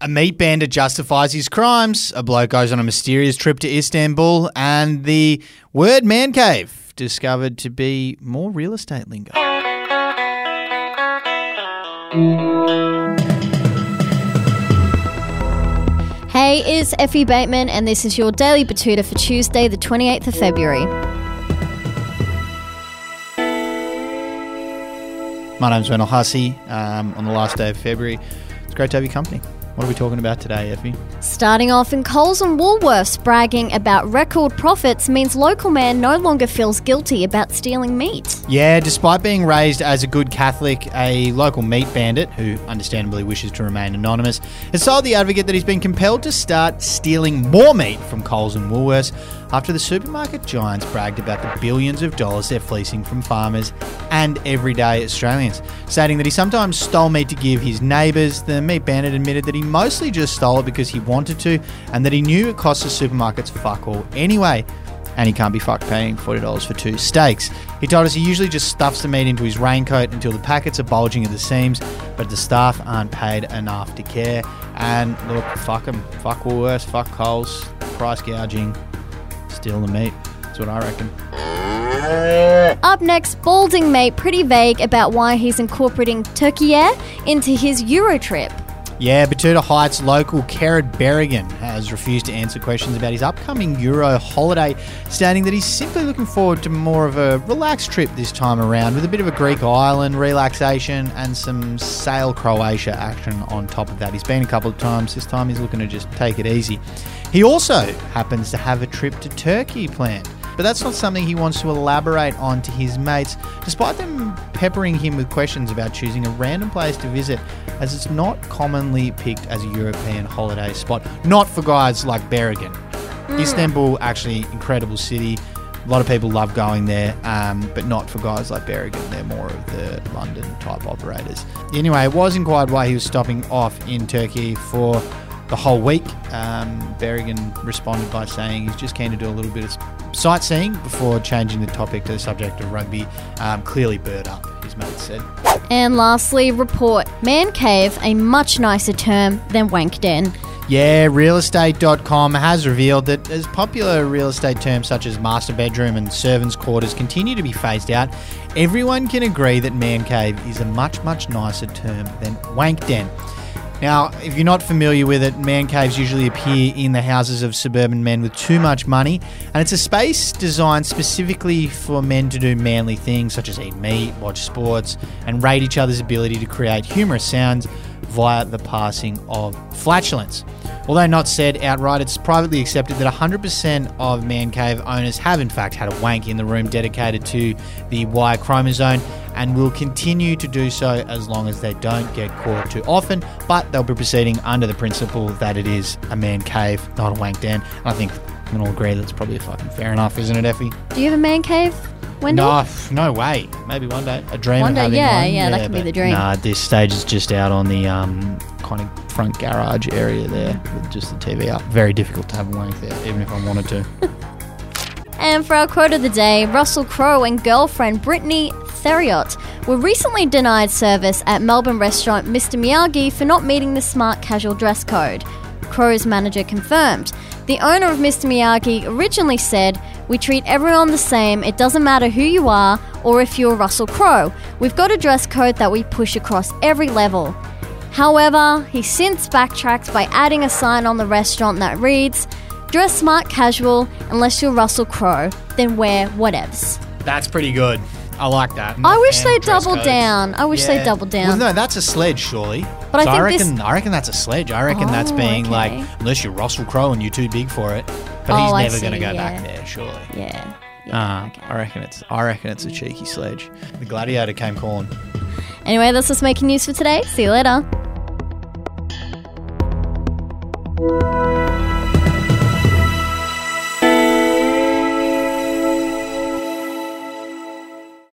A meat bandit justifies his crimes. A bloke goes on a mysterious trip to Istanbul, and the word man cave discovered to be more real estate lingo. Hey, it's Effie Bateman, and this is your Daily Betoota for Tuesday, the 28th of February. My name's Wendell Hussey. Um, on the last day of February, it's great to have your company. What are we talking about today, Effie? Starting off in Coles and Woolworths, bragging about record profits means local man no longer feels guilty about stealing meat. Yeah, despite being raised as a good Catholic, a local meat bandit, who understandably wishes to remain anonymous, has told the advocate that he's been compelled to start stealing more meat from Coles and Woolworths after the supermarket giants bragged about the billions of dollars they're fleecing from farmers and everyday Australians. Stating that he sometimes stole meat to give his neighbours, the meat bandit admitted that he mostly just stole it because he wanted to and that he knew it cost the supermarkets fuck all anyway and he can't be fucked paying $40 for two steaks. He told us he usually just stuffs the meat into his raincoat until the packets are bulging at the seams, but the staff aren't paid enough to care. And look, fuck them. Fuck Woolworths, fuck Coles, price gouging, steal the meat. That's what I reckon. Up next, balding mate pretty vague about why he's incorporating Turkey Air into his Euro trip. Yeah, Betoota Heights local Kerrod Berrigan has refused to answer questions about his upcoming Euro holiday, stating that he's simply looking forward to more of a relaxed trip this time around with a bit of a Greek island relaxation and some Sail Croatia action on top of that. He's been a couple of times, this time he's looking to just take it easy. He also happens to have a trip to Turkey planned but that's not something he wants to elaborate on to his mates, despite them peppering him with questions about choosing a random place to visit, as it's not commonly picked as a European holiday spot. Not for guys like Berrigan. Istanbul, actually, incredible city. A lot of people love going there, um, but not for guys like Berrigan. They're more of the London type operators. Anyway, it was inquired why he was stopping off in Turkey for the whole week. Um, Berrigan responded by saying he's just keen to do a little bit of sightseeing before changing the topic to the subject of rugby. Um, clearly, bird up, his mate said. And lastly, report man cave, a much nicer term than wank den. Yeah, realestate.com has revealed that as popular real estate terms such as master bedroom and servants' quarters continue to be phased out, everyone can agree that man cave is a much, much nicer term than wank den. Now, if you're not familiar with it, man caves usually appear in the houses of suburban men with too much money, and it's a space designed specifically for men to do manly things such as eat meat, watch sports, and rate each other's ability to create humorous sounds via the passing of flatulence. Although not said outright, it's privately accepted that 100% of man cave owners have in fact had a wank in the room dedicated to the Y chromosome and will continue to do so as long as they don't get caught too often, but they'll be proceeding under the principle that it is a man cave, not a wank den. And I think we can all agree that's probably fucking fair enough, isn't it, Effie? Do you have a man cave, Wendell? No, no way. Maybe one day. A dream One of day, having yeah, one. yeah, that could be the dream. Nah, this stage is just out on the um, kind of front garage area there with just the TV up. Very difficult to have a wank there, even if I wanted to. And for our quote of the day, Russell Crowe and girlfriend Brittany Theriot were recently denied service at Melbourne restaurant Mr. Miyagi for not meeting the smart casual dress code. Crowe's manager confirmed. The owner of Mr. Miyagi originally said, We treat everyone the same, it doesn't matter who you are or if you're Russell Crowe. We've got a dress code that we push across every level. However, he since backtracked by adding a sign on the restaurant that reads, Dress smart casual unless you're Russell Crowe, then wear whatevs. That's pretty good. I like that. I wish And they dress doubled codes. down. I wish they Yeah. doubled down. Well, no, that's a sledge, surely. But I so think I this- reckon, I reckon that's a sledge. I reckon that's Oh, being okay. like, unless you're Russell Crowe and you're too big for it. But Oh, he's I never going to see, go yeah. back there, surely. Yeah. yeah Ah, okay. I reckon it's. I reckon it's a cheeky sledge. The gladiator came calling. Anyway, that's what's making news for today. See you later.